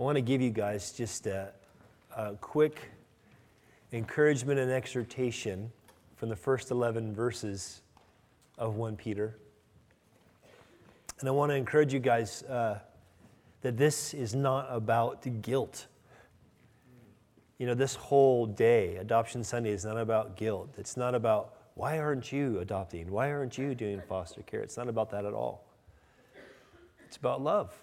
I want to give you guys just a, a quick encouragement and exhortation from the first 11 verses of 1 Peter. And I want to encourage you guys uh, that this is not about guilt. You know, this whole day, Adoption Sunday, is not about guilt. It's not about why aren't you adopting? Why aren't you doing foster care? It's not about that at all. It's about love.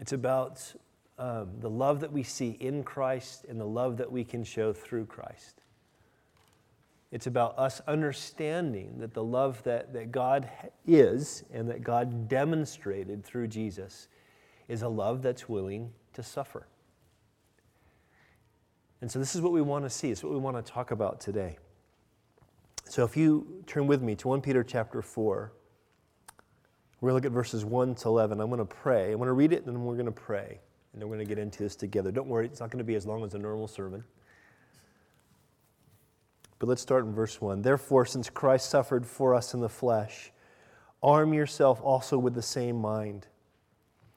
It's about um, the love that we see in Christ and the love that we can show through Christ. It's about us understanding that the love that, that God is and that God demonstrated through Jesus is a love that's willing to suffer. And so, this is what we want to see. It's what we want to talk about today. So, if you turn with me to 1 Peter chapter 4, we're going to look at verses 1 to 11. I'm going to pray. I'm going to read it and then we're going to pray. And then we're going to get into this together. Don't worry, it's not going to be as long as a normal sermon. But let's start in verse 1. Therefore, since Christ suffered for us in the flesh, arm yourself also with the same mind.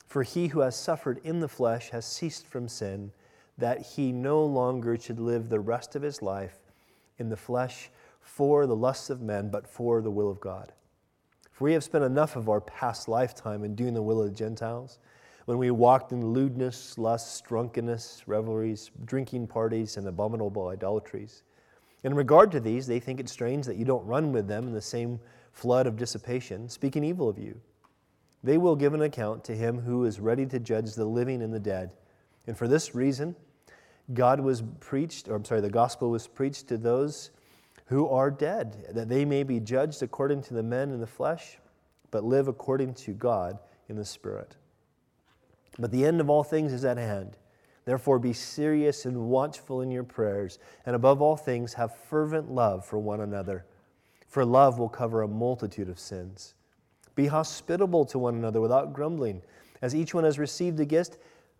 For he who has suffered in the flesh has ceased from sin, that he no longer should live the rest of his life in the flesh for the lusts of men, but for the will of God. For we have spent enough of our past lifetime in doing the will of the Gentiles, when we walked in lewdness, lusts, drunkenness, revelries, drinking parties, and abominable idolatries. In regard to these, they think it strange that you don't run with them in the same flood of dissipation, speaking evil of you. They will give an account to him who is ready to judge the living and the dead. And for this reason, God was preached, or I'm sorry, the gospel was preached to those who are dead, that they may be judged according to the men in the flesh, but live according to God in the Spirit. But the end of all things is at hand. Therefore, be serious and watchful in your prayers, and above all things, have fervent love for one another, for love will cover a multitude of sins. Be hospitable to one another without grumbling. As each one has received a gift,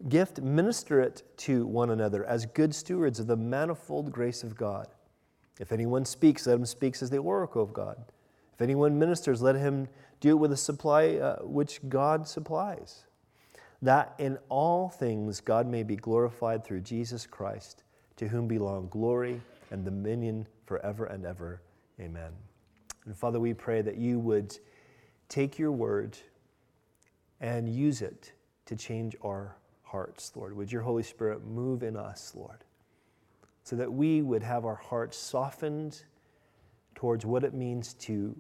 gift, minister it to one another as good stewards of the manifold grace of God. If anyone speaks, let him speak as the oracle of God. If anyone ministers, let him do it with a supply uh, which God supplies that in all things God may be glorified through Jesus Christ, to whom belong glory and dominion forever and ever. Amen. And Father, we pray that you would take your word and use it to change our hearts, Lord. Would your Holy Spirit move in us, Lord, so that we would have our hearts softened towards what it means to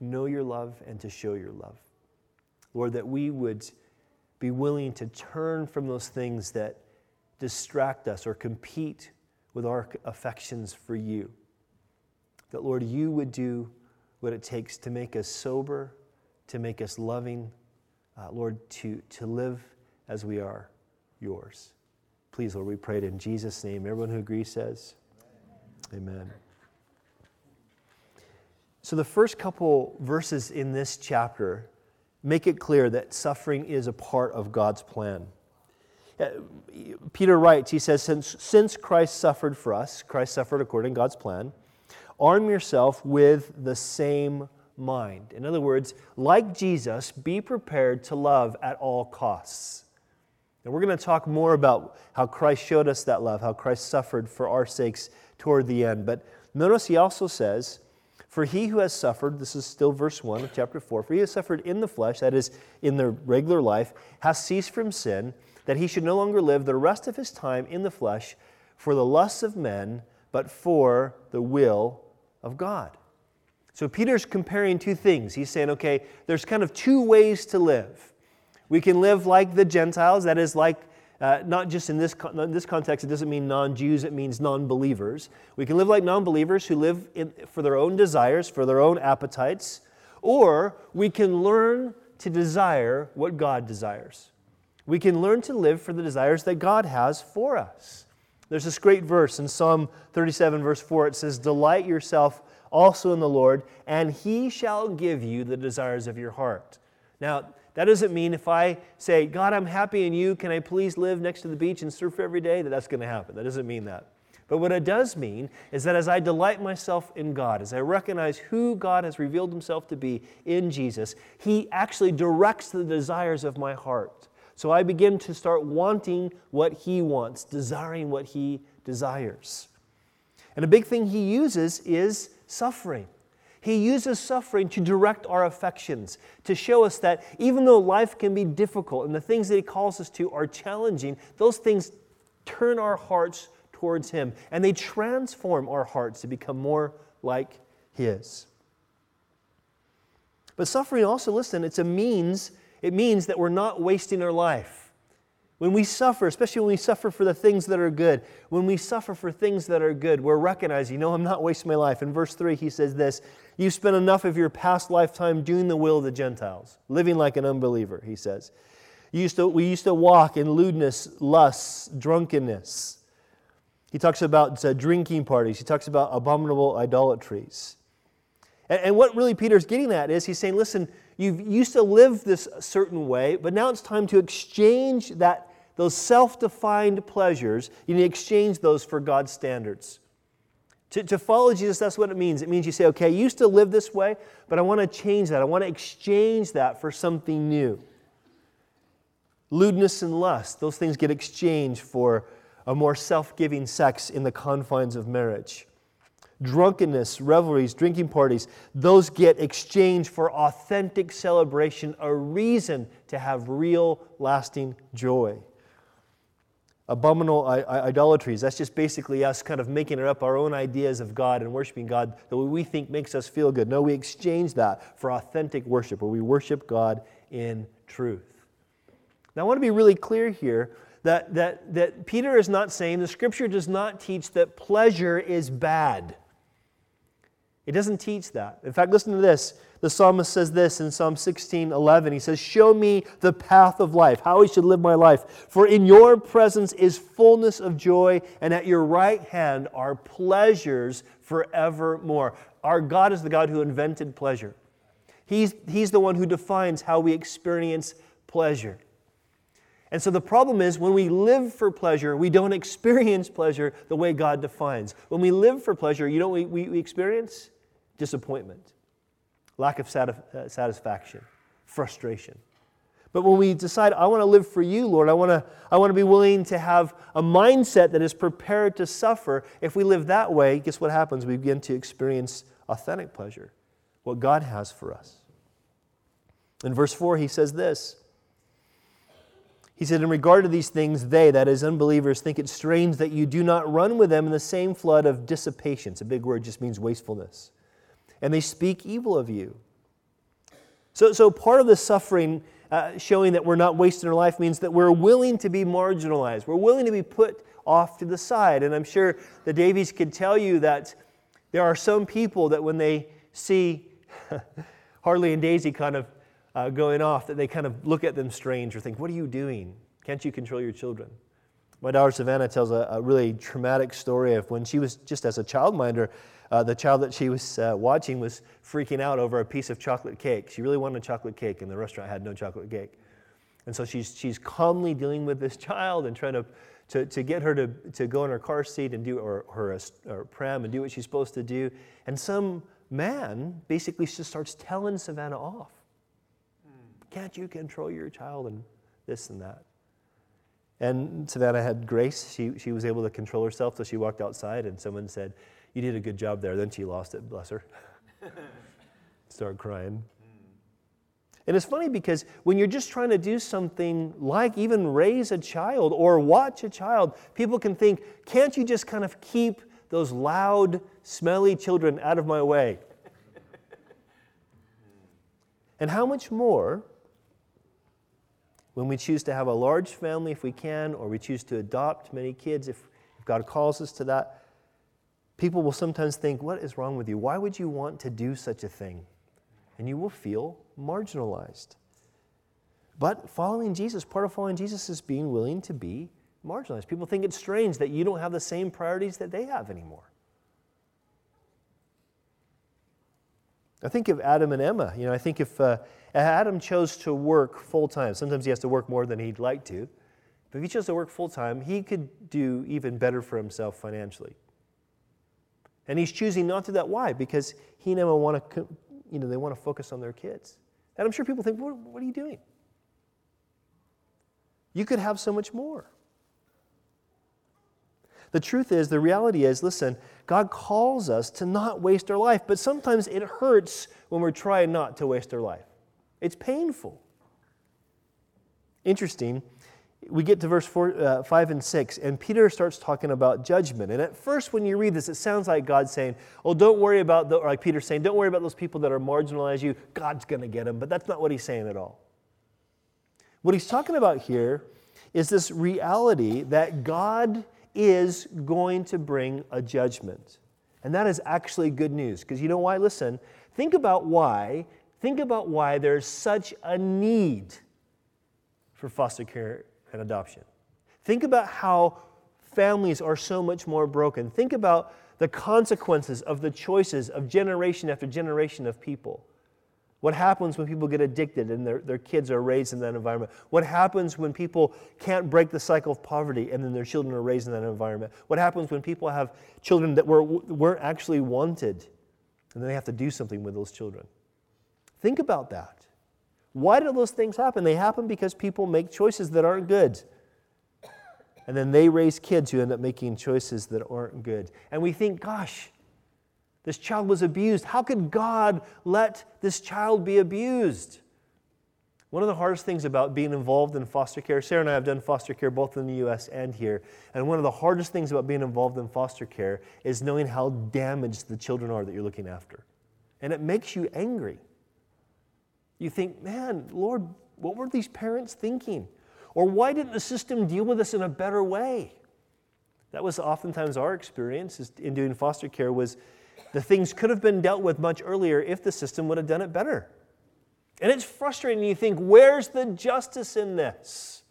know your love and to show your love. Lord, that we would be willing to turn from those things that distract us or compete with our affections for you. That, Lord, you would do what it takes to make us sober, to make us loving, uh, Lord, to, to live as we are yours. Please, Lord, we pray it in Jesus' name. Everyone who agrees says, Amen. Amen. So, the first couple verses in this chapter make it clear that suffering is a part of God's plan. Uh, Peter writes, he says, since, since Christ suffered for us, Christ suffered according to God's plan, arm yourself with the same mind. In other words, like Jesus, be prepared to love at all costs. And we're going to talk more about how Christ showed us that love, how Christ suffered for our sakes toward the end. But notice he also says, for he who has suffered, this is still verse 1 of chapter 4, for he has suffered in the flesh, that is, in the regular life, has ceased from sin, that he should no longer live the rest of his time in the flesh for the lusts of men, but for the will of God. So Peter's comparing two things. He's saying, okay, there's kind of two ways to live. We can live like the Gentiles, that is, like uh, not just in this, in this context, it doesn't mean non Jews, it means non believers. We can live like non believers who live in, for their own desires, for their own appetites, or we can learn to desire what God desires. We can learn to live for the desires that God has for us. There's this great verse in Psalm 37, verse 4. It says, Delight yourself also in the Lord, and he shall give you the desires of your heart. Now, that doesn't mean if I say, God, I'm happy in you, can I please live next to the beach and surf every day, that that's going to happen. That doesn't mean that. But what it does mean is that as I delight myself in God, as I recognize who God has revealed himself to be in Jesus, he actually directs the desires of my heart. So I begin to start wanting what he wants, desiring what he desires. And a big thing he uses is suffering. He uses suffering to direct our affections, to show us that even though life can be difficult and the things that He calls us to are challenging, those things turn our hearts towards Him and they transform our hearts to become more like His. But suffering also, listen, it's a means, it means that we're not wasting our life. When we suffer, especially when we suffer for the things that are good, when we suffer for things that are good, we're recognizing, no, I'm not wasting my life. In verse 3, he says this You've spent enough of your past lifetime doing the will of the Gentiles, living like an unbeliever, he says. used to, we used to walk in lewdness, lust, drunkenness. He talks about uh, drinking parties, he talks about abominable idolatries. And, and what really Peter's getting at is he's saying, listen, you used to live this certain way, but now it's time to exchange that those self defined pleasures, you need to exchange those for God's standards. To, to follow Jesus, that's what it means. It means you say, okay, I used to live this way, but I want to change that. I want to exchange that for something new. Lewdness and lust, those things get exchanged for a more self giving sex in the confines of marriage. Drunkenness, revelries, drinking parties, those get exchanged for authentic celebration, a reason to have real, lasting joy abominable idolatries. That's just basically us kind of making it up our own ideas of God and worshiping God the way we think makes us feel good. No, we exchange that for authentic worship, where we worship God in truth. Now, I want to be really clear here that, that, that Peter is not saying the scripture does not teach that pleasure is bad. It doesn't teach that. In fact, listen to this. The psalmist says this in Psalm 16 11. He says, Show me the path of life, how I should live my life. For in your presence is fullness of joy, and at your right hand are pleasures forevermore. Our God is the God who invented pleasure. He's, he's the one who defines how we experience pleasure. And so the problem is when we live for pleasure, we don't experience pleasure the way God defines. When we live for pleasure, you know what we, we experience? Disappointment, lack of uh, satisfaction, frustration. But when we decide, I want to live for you, Lord, I want, to, I want to be willing to have a mindset that is prepared to suffer, if we live that way, guess what happens? We begin to experience authentic pleasure, what God has for us. In verse 4, he says this he said, In regard to these things, they, that is, unbelievers, think it strange that you do not run with them in the same flood of dissipation. It's a big word, just means wastefulness. And they speak evil of you. So, so part of the suffering uh, showing that we're not wasting our life means that we're willing to be marginalized. We're willing to be put off to the side. And I'm sure the Davies could tell you that there are some people that when they see Harley and Daisy kind of uh, going off that they kind of look at them strange or think, What are you doing? Can't you control your children? My daughter Savannah tells a, a really traumatic story of when she was just as a childminder, uh, the child that she was uh, watching was freaking out over a piece of chocolate cake. She really wanted a chocolate cake, and the restaurant had no chocolate cake. And so she's, she's calmly dealing with this child and trying to, to, to get her to, to go in her car seat and do, or her or pram and do what she's supposed to do. And some man basically just starts telling Savannah off. Can't you control your child? And this and that. And Savannah had grace. She, she was able to control herself, so she walked outside, and someone said, You did a good job there. Then she lost it, bless her. Started crying. And it's funny because when you're just trying to do something like even raise a child or watch a child, people can think, can't you just kind of keep those loud, smelly children out of my way? and how much more when we choose to have a large family, if we can, or we choose to adopt many kids, if, if God calls us to that, people will sometimes think, What is wrong with you? Why would you want to do such a thing? And you will feel marginalized. But following Jesus, part of following Jesus is being willing to be marginalized. People think it's strange that you don't have the same priorities that they have anymore. I think of Adam and Emma. You know, I think if uh, Uh, Adam chose to work full time, sometimes he has to work more than he'd like to, but if he chose to work full time, he could do even better for himself financially. And he's choosing not to do that. Why? Because he and Emma want to, you know, they want to focus on their kids. And I'm sure people think, what, what are you doing? You could have so much more. The truth is, the reality is, listen, God calls us to not waste our life, but sometimes it hurts when we're trying not to waste our life. It's painful. Interesting. We get to verse four, uh, 5 and 6, and Peter starts talking about judgment. And at first, when you read this, it sounds like God saying, Oh, don't worry about, the, like Peter saying, Don't worry about those people that are marginalized you. God's going to get them. But that's not what he's saying at all. What he's talking about here is this reality that God is going to bring a judgment. And that is actually good news because you know why? Listen, think about why. Think about why there's such a need for foster care and adoption. Think about how families are so much more broken. Think about the consequences of the choices of generation after generation of people. What happens when people get addicted and their, their kids are raised in that environment? What happens when people can't break the cycle of poverty and then their children are raised in that environment? What happens when people have children that were, weren't actually wanted and then they have to do something with those children? Think about that. Why do those things happen? They happen because people make choices that aren't good. And then they raise kids who end up making choices that aren't good. And we think, gosh, this child was abused. How could God let this child be abused? One of the hardest things about being involved in foster care, Sarah and I have done foster care both in the US and here, and one of the hardest things about being involved in foster care is knowing how damaged the children are that you're looking after. And it makes you angry. You think, man, Lord, what were these parents thinking? Or why didn't the system deal with us in a better way? That was oftentimes our experience in doing foster care was the things could have been dealt with much earlier if the system would have done it better. And it's frustrating. You think, where's the justice in this?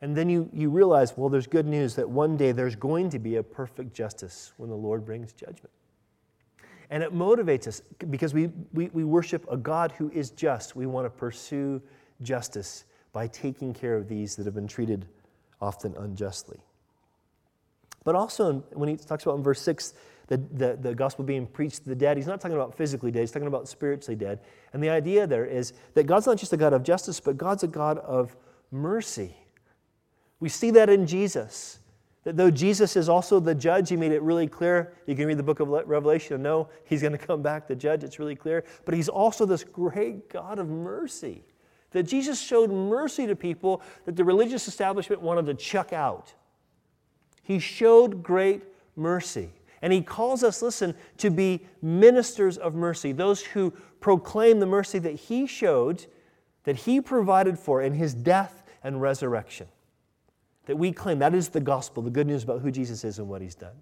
And then you, you realize, well, there's good news that one day there's going to be a perfect justice when the Lord brings judgment. And it motivates us because we, we, we worship a God who is just. We want to pursue justice by taking care of these that have been treated often unjustly. But also, when he talks about in verse 6, the, the, the gospel being preached to the dead. He's not talking about physically dead, he's talking about spiritually dead. And the idea there is that God's not just a God of justice, but God's a God of mercy. We see that in Jesus. That though Jesus is also the judge, he made it really clear. You can read the book of Revelation and know he's going to come back to judge. It's really clear. But he's also this great God of mercy. That Jesus showed mercy to people that the religious establishment wanted to chuck out. He showed great mercy. And he calls us, listen, to be ministers of mercy, those who proclaim the mercy that he showed, that he provided for in his death and resurrection. That we claim that is the gospel, the good news about who Jesus is and what he's done.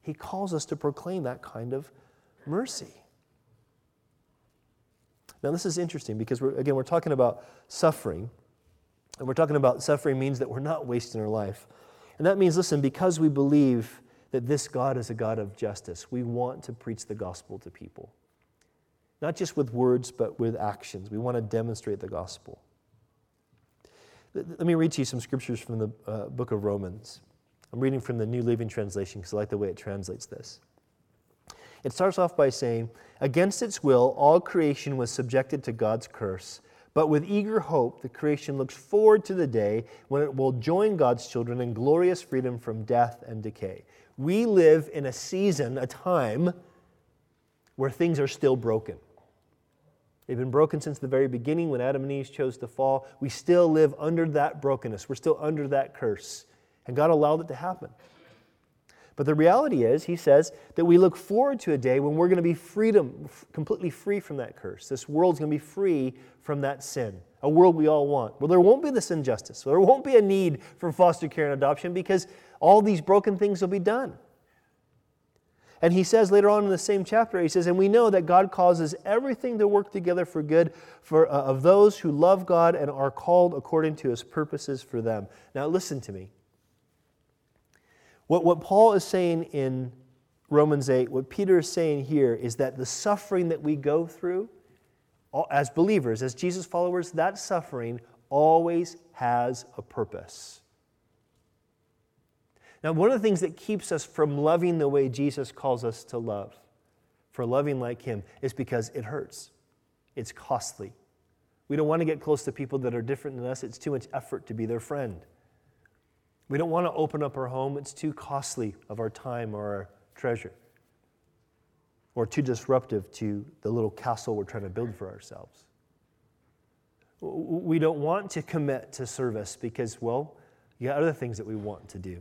He calls us to proclaim that kind of mercy. Now, this is interesting because, we're, again, we're talking about suffering. And we're talking about suffering means that we're not wasting our life. And that means, listen, because we believe that this God is a God of justice. We want to preach the gospel to people, not just with words, but with actions. We want to demonstrate the gospel. Let me read to you some scriptures from the uh, book of Romans. I'm reading from the New Living Translation because I like the way it translates this. It starts off by saying, Against its will, all creation was subjected to God's curse. But with eager hope, the creation looks forward to the day when it will join God's children in glorious freedom from death and decay. We live in a season, a time, where things are still broken. They've been broken since the very beginning when Adam and Eve chose to fall. We still live under that brokenness. We're still under that curse. And God allowed it to happen. But the reality is, he says, that we look forward to a day when we're going to be freedom, completely free from that curse. This world's going to be free from that sin, a world we all want. Well, there won't be this injustice. There won't be a need for foster care and adoption because all these broken things will be done. And he says later on in the same chapter, he says, And we know that God causes everything to work together for good for, uh, of those who love God and are called according to his purposes for them. Now, listen to me. What, what Paul is saying in Romans 8, what Peter is saying here is that the suffering that we go through as believers, as Jesus followers, that suffering always has a purpose. Now, one of the things that keeps us from loving the way Jesus calls us to love, for loving like Him, is because it hurts, it's costly. We don't want to get close to people that are different than us. It's too much effort to be their friend. We don't want to open up our home. It's too costly of our time or our treasure, or too disruptive to the little castle we're trying to build for ourselves. We don't want to commit to service because, well, you got other things that we want to do.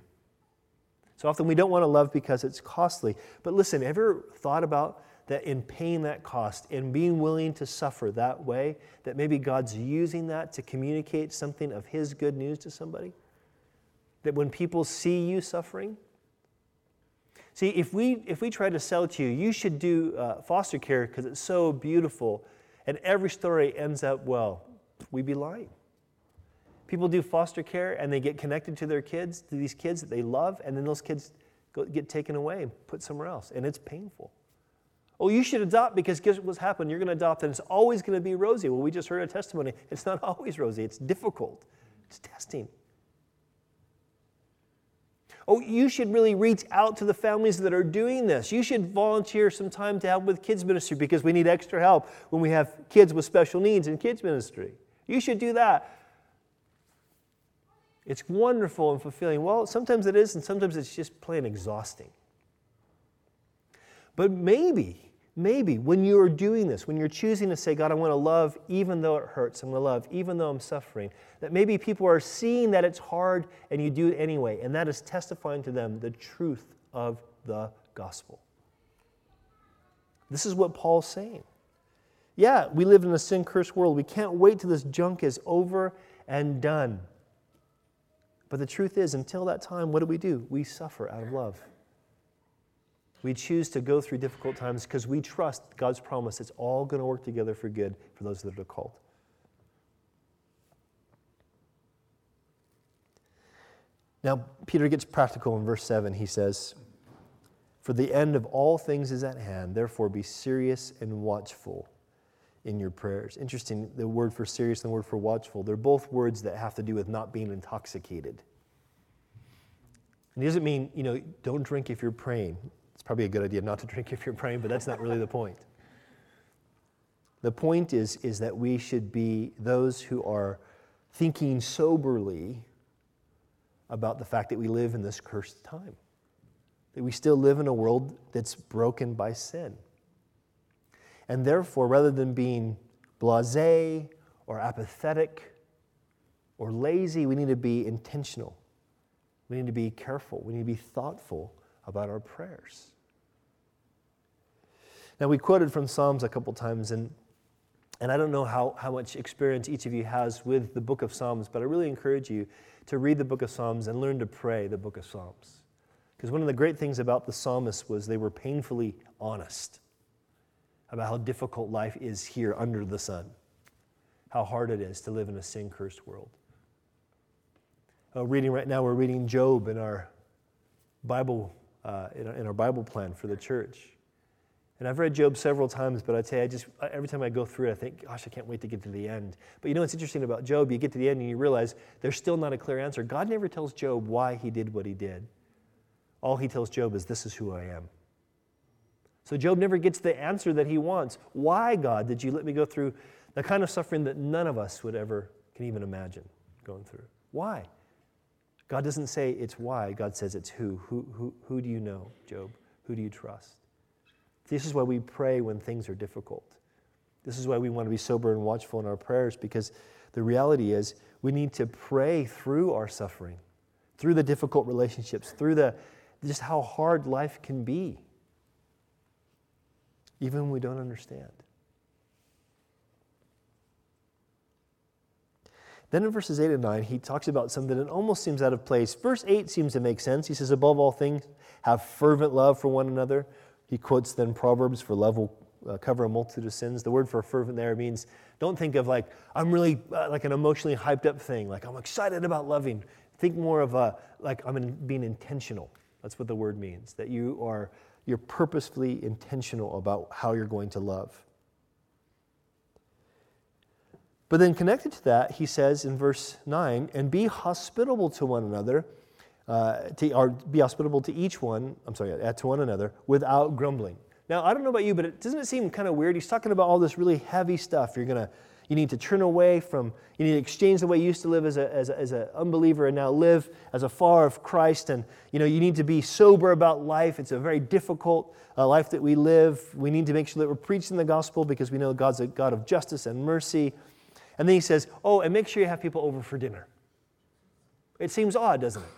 So often we don't want to love because it's costly. But listen, ever thought about that in paying that cost, in being willing to suffer that way, that maybe God's using that to communicate something of His good news to somebody? That when people see you suffering, see, if we, if we try to sell to you, you should do uh, foster care because it's so beautiful and every story ends up well, we'd be lying. People do foster care and they get connected to their kids, to these kids that they love, and then those kids go, get taken away and put somewhere else, and it's painful. Oh, you should adopt because guess what's happened? You're going to adopt and it's always going to be rosy. Well, we just heard a testimony. It's not always rosy, it's difficult, it's testing. Oh, you should really reach out to the families that are doing this. You should volunteer some time to help with kids ministry because we need extra help when we have kids with special needs in kids ministry. You should do that. It's wonderful and fulfilling. Well, sometimes it is, and sometimes it's just plain exhausting. But maybe, maybe when you are doing this, when you're choosing to say, God, I want to love even though it hurts, I'm going to love even though I'm suffering, that maybe people are seeing that it's hard and you do it anyway, and that is testifying to them the truth of the gospel. This is what Paul's saying. Yeah, we live in a sin cursed world. We can't wait till this junk is over and done. But the truth is, until that time, what do we do? We suffer out of love. We choose to go through difficult times because we trust God's promise it's all going to work together for good for those that are called. Now, Peter gets practical in verse 7. He says, For the end of all things is at hand, therefore be serious and watchful in your prayers. Interesting, the word for serious and the word for watchful, they're both words that have to do with not being intoxicated. And it doesn't mean, you know, don't drink if you're praying. It's probably a good idea not to drink if you're praying, but that's not really the point. The point is, is that we should be those who are thinking soberly about the fact that we live in this cursed time, that we still live in a world that's broken by sin. And therefore, rather than being blase or apathetic or lazy, we need to be intentional. We need to be careful. We need to be thoughtful about our prayers. Now, we quoted from Psalms a couple times, and, and I don't know how, how much experience each of you has with the book of Psalms, but I really encourage you to read the book of Psalms and learn to pray the book of Psalms. Because one of the great things about the psalmists was they were painfully honest about how difficult life is here under the sun, how hard it is to live in a sin cursed world. Uh, reading right now, we're reading Job in our Bible, uh, in, our, in our Bible plan for the church. And I've read Job several times, but I tell you, I just every time I go through it, I think, gosh, I can't wait to get to the end. But you know what's interesting about Job? You get to the end and you realize there's still not a clear answer. God never tells Job why he did what he did. All he tells Job is, This is who I am. So Job never gets the answer that he wants. Why, God, did you let me go through the kind of suffering that none of us would ever can even imagine going through? Why? God doesn't say it's why, God says it's who. Who, who, who do you know, Job? Who do you trust? This is why we pray when things are difficult. This is why we want to be sober and watchful in our prayers because the reality is we need to pray through our suffering, through the difficult relationships, through the just how hard life can be even when we don't understand. Then in verses 8 and 9, he talks about something that almost seems out of place. Verse 8 seems to make sense. He says, Above all things, have fervent love for one another. He quotes then Proverbs for love will uh, cover a multitude of sins. The word for fervent there means don't think of like, I'm really uh, like an emotionally hyped up thing, like I'm excited about loving. Think more of a, like I'm in, being intentional. That's what the word means, that you are you're purposefully intentional about how you're going to love. But then, connected to that, he says in verse 9, and be hospitable to one another, uh, to, or be hospitable to each one, I'm sorry, to one another, without grumbling. Now, I don't know about you, but it, doesn't it seem kind of weird? He's talking about all this really heavy stuff. You're going to You need to turn away from, you need to exchange the way you used to live as an as a, as a unbeliever and now live as a follower of Christ. And, you know, you need to be sober about life. It's a very difficult uh, life that we live. We need to make sure that we're preaching the gospel because we know God's a God of justice and mercy. And then he says, oh, and make sure you have people over for dinner. It seems odd, doesn't it?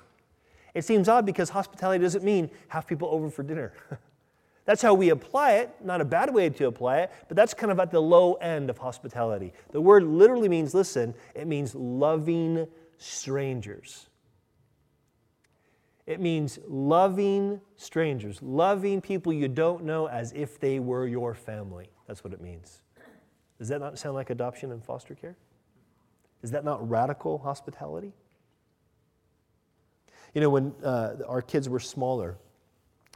It seems odd because hospitality doesn't mean have people over for dinner. That's how we apply it, not a bad way to apply it, but that's kind of at the low end of hospitality. The word literally means listen, it means loving strangers. It means loving strangers, loving people you don't know as if they were your family. That's what it means. Does that not sound like adoption and foster care? Is that not radical hospitality? You know, when uh, our kids were smaller,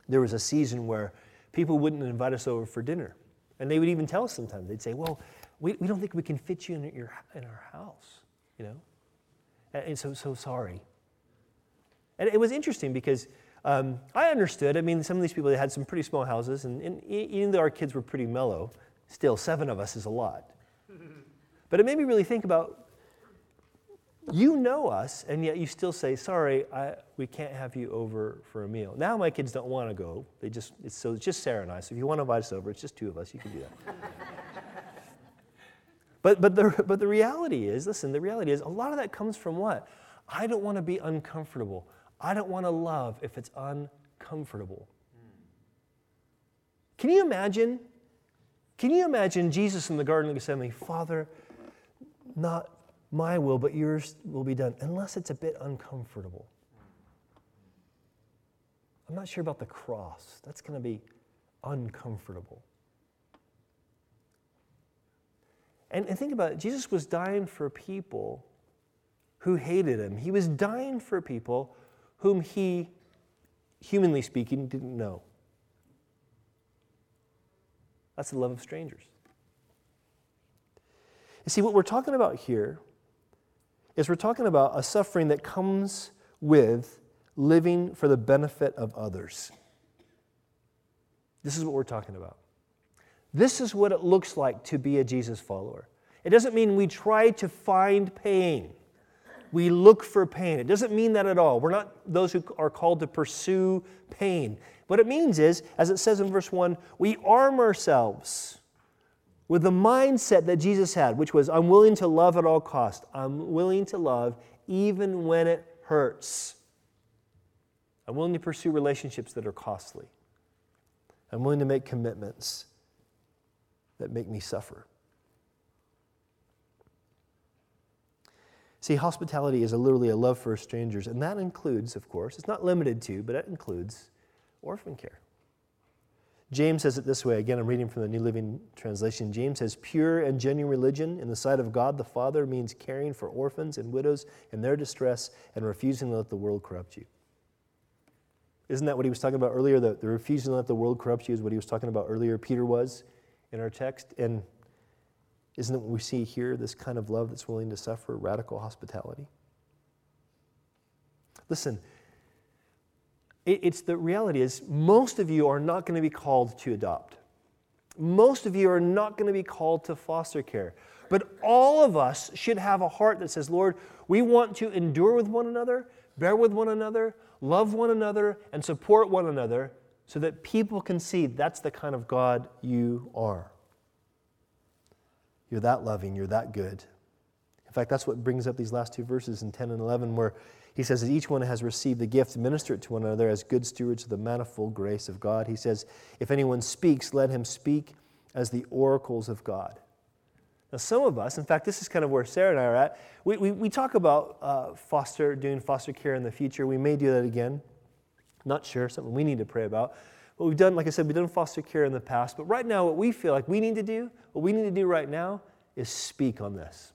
there was a season where people wouldn't invite us over for dinner. And they would even tell us sometimes, they'd say, Well, we, we don't think we can fit you in, your, in our house, you know? And so, so sorry. And it was interesting because um, I understood. I mean, some of these people they had some pretty small houses, and, and even though our kids were pretty mellow, still, seven of us is a lot. but it made me really think about you know us, and yet you still say, sorry, I, we can't have you over for a meal. Now my kids don't want to go. They just, it's, so it's just Sarah and I. So if you want to invite us over, it's just two of us. You can do that. but, but, the, but the reality is, listen, the reality is a lot of that comes from what? I don't want to be uncomfortable. I don't want to love if it's uncomfortable. Can you imagine? Can you imagine Jesus in the Garden of Gethsemane? Father, not my will, but yours will be done, unless it's a bit uncomfortable. I'm not sure about the cross. That's going to be uncomfortable. And, and think about it Jesus was dying for people who hated him, he was dying for people whom he, humanly speaking, didn't know. That's the love of strangers. You see, what we're talking about here is we're talking about a suffering that comes with living for the benefit of others. This is what we're talking about. This is what it looks like to be a Jesus follower. It doesn't mean we try to find pain. We look for pain. It doesn't mean that at all. We're not those who are called to pursue pain. What it means is, as it says in verse 1, we arm ourselves with the mindset that Jesus had, which was, I'm willing to love at all cost. I'm willing to love even when it hurts. I'm willing to pursue relationships that are costly. I'm willing to make commitments that make me suffer. See, hospitality is a, literally a love for strangers, and that includes, of course, it's not limited to, but it includes orphan care. James says it this way. Again, I'm reading from the New Living Translation. James says, Pure and genuine religion in the sight of God the Father means caring for orphans and widows in their distress and refusing to let the world corrupt you. Isn't that what he was talking about earlier? The, the refusing to let the world corrupt you is what he was talking about earlier. Peter was in our text. And isn't it what we see here? This kind of love that's willing to suffer, radical hospitality. Listen, it's the reality is most of you are not going to be called to adopt. Most of you are not going to be called to foster care. But all of us should have a heart that says, Lord, we want to endure with one another, bear with one another, love one another, and support one another so that people can see that's the kind of God you are. You're that loving, you're that good. In fact, that's what brings up these last two verses in 10 and 11, where he says that each one has received the gift minister it to one another as good stewards of the manifold grace of God. He says, if anyone speaks, let him speak as the oracles of God. Now, some of us, in fact, this is kind of where Sarah and I are at, we, we, we talk about uh, foster, doing foster care in the future. We may do that again. Not sure, something we need to pray about. But we've done, like I said, we've done foster care in the past. But right now, what we feel like we need to do, what we need to do right now, is speak on this.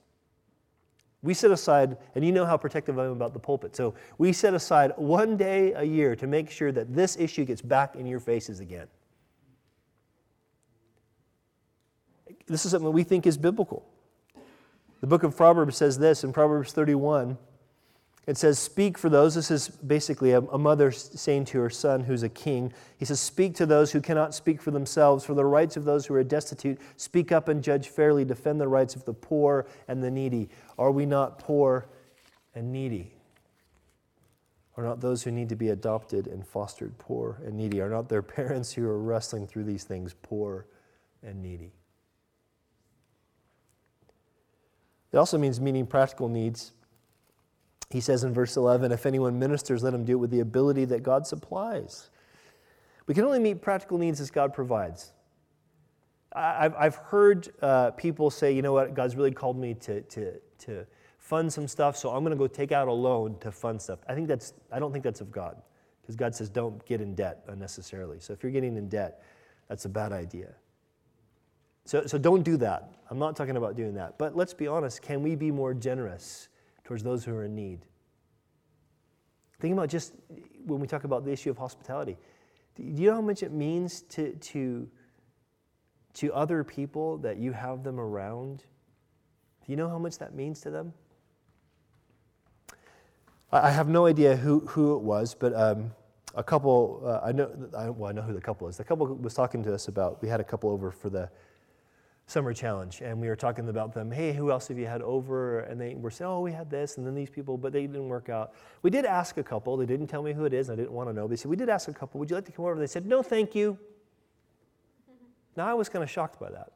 We set aside, and you know how protective I am about the pulpit, so we set aside one day a year to make sure that this issue gets back in your faces again. This is something we think is biblical. The book of Proverbs says this in Proverbs 31. It says, Speak for those. This is basically a, a, mother saying to her son who's a king. He says, Speak to those who cannot speak for themselves, for the rights of those who are destitute. Speak up and judge fairly. Defend the rights of the poor and the needy. Are we not poor and needy? Are not those who need to be adopted and fostered poor and needy? Are not their parents who are wrestling through these things poor and needy? It also means meeting practical needs. He says in verse 11, if anyone ministers, let him do it with the ability that God supplies. We can only meet practical needs as God provides. I've, I've heard uh, people say, you know what, God's really called me to, to, to fund some stuff, so I'm going to go take out a loan to fund stuff. I think that's, I don't think that's of God, because God says don't get in debt unnecessarily. So if you're getting in debt, that's a bad idea. So, so don't do that. I'm not talking about doing that. But let's be honest can we be more generous towards those who are in need? Think about just when we talk about the issue of hospitality. Do you know how much it means to, to, to other people that you have them around? Do you know how much that means to them? I have no idea who, who it was, but um, a couple, uh, I know, I, well, I know who the couple is. The couple was talking to us about, we had a couple over for the summer challenge and we were talking about them hey who else have you had over? And they were saying oh we had this and then these people but they didn't work out. We did ask a couple. They didn't tell me who it is and i didn't want to know but said, we did ask a couple. Would you like to come over? They said no thank you. Now i was kind of shocked by that.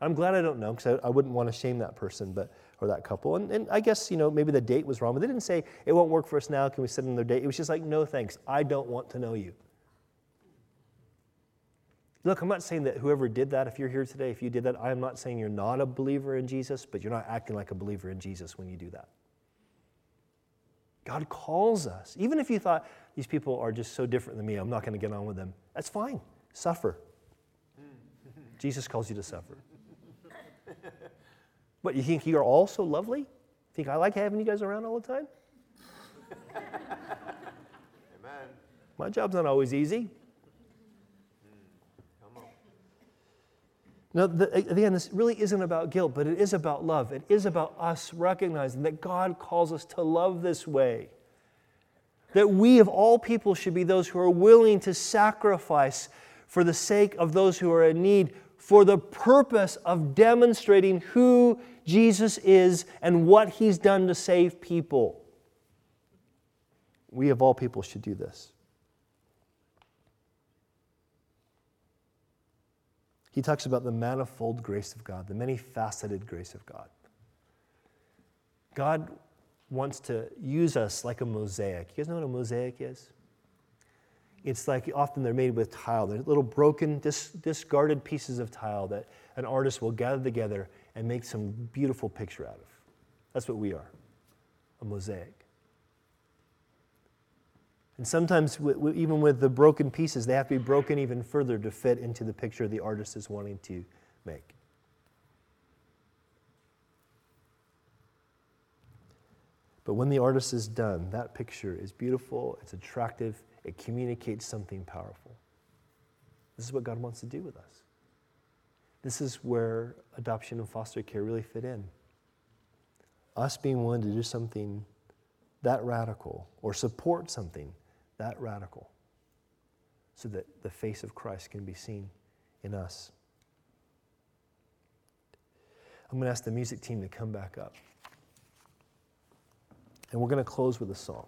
I'm glad i don't know because I, I, wouldn't want to shame that person but or that couple. And, and i guess you know maybe the date was wrong but they didn't say it won't work for us now. Can we set another date? It was just like no thanks. I don't want to know you Look, I'm not saying that whoever did that, if you're here today, if you did that, I'm not saying you're not a believer in Jesus, but you're not acting like a believer in Jesus when you do that. God calls us. Even if you thought these people are just so different than me, I'm not going to get on with them, that's fine. Suffer. Jesus calls you to suffer. What, you think you're all so lovely? Think I like having you guys around all the time? Amen. My job's not always easy. Now, the, again, this really isn't about guilt, but it is about love. It is about us recognizing that God calls us to love this way. That we, of all people, should be those who are willing to sacrifice for the sake of those who are in need, for the purpose of demonstrating who Jesus is and what he's done to save people. We, of all people, should do this. He talks about the manifold grace of God, the many faceted grace of God. God wants to use us like a mosaic. You guys know what a mosaic is? It's like often they're made with tile. They're little broken, dis- discarded pieces of tile that an artist will gather together and make some beautiful picture out of. That's what we are a mosaic. And sometimes, even with the broken pieces, they have to be broken even further to fit into the picture the artist is wanting to make. But when the artist is done, that picture is beautiful, it's attractive, it communicates something powerful. This is what God wants to do with us. This is where adoption and foster care really fit in. Us being willing to do something that radical or support something that radical so that the face of Christ can be seen in us. I'm going to ask the music team to come back up. And we're going to close with a song.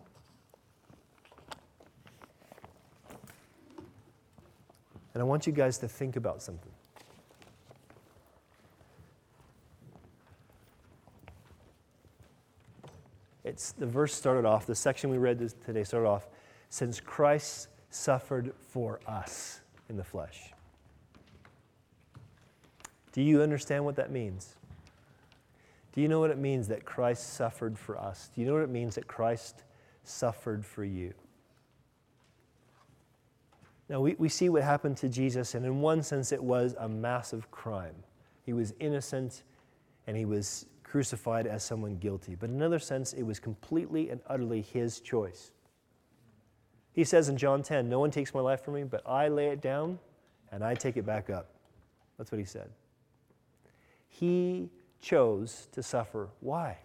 And I want you guys to think about something. It's the verse started off, the section we read today started off since Christ suffered for us in the flesh. Do you understand what that means? Do you know what it means that Christ suffered for us? Do you know what it means that Christ suffered for you? Now, we, we see what happened to Jesus, and in one sense, it was a massive crime. He was innocent and he was crucified as someone guilty. But in another sense, it was completely and utterly his choice. He says in John 10, No one takes my life from me, but I lay it down and I take it back up. That's what he said. He chose to suffer. Why?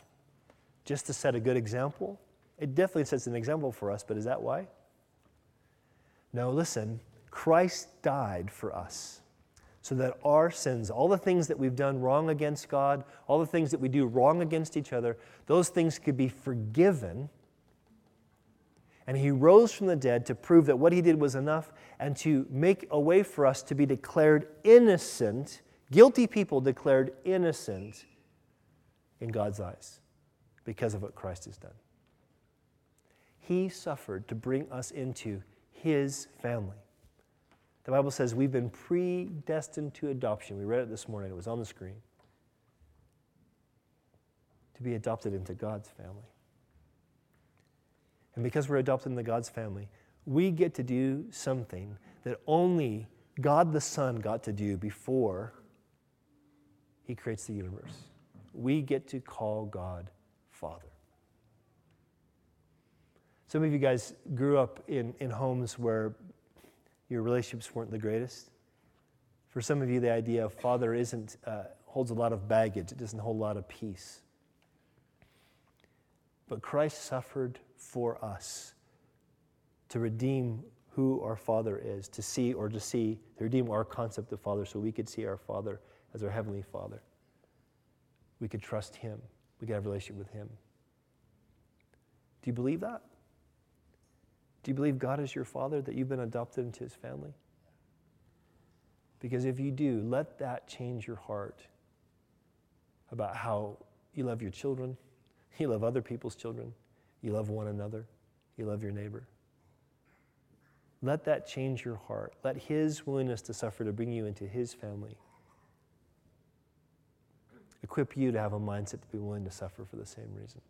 Just to set a good example? It definitely sets an example for us, but is that why? No, listen, Christ died for us so that our sins, all the things that we've done wrong against God, all the things that we do wrong against each other, those things could be forgiven. And he rose from the dead to prove that what he did was enough and to make a way for us to be declared innocent, guilty people declared innocent in God's eyes because of what Christ has done. He suffered to bring us into his family. The Bible says we've been predestined to adoption. We read it this morning, it was on the screen. To be adopted into God's family. And because we're adopted into God's family, we get to do something that only God the Son got to do before He creates the universe. We get to call God Father. Some of you guys grew up in, in homes where your relationships weren't the greatest. For some of you, the idea of father isn't, uh, holds a lot of baggage, it doesn't hold a lot of peace. But Christ suffered for us to redeem who our Father is, to see or to see, to redeem our concept of Father so we could see our Father as our Heavenly Father. We could trust Him, we could have a relationship with Him. Do you believe that? Do you believe God is your father, that you've been adopted into his family? Because if you do, let that change your heart about how you love your children, you love other people's children, you love one another, you love your neighbor. Let that change your heart. Let his willingness to suffer to bring you into his family equip you to have a mindset to be willing to suffer for the same reason.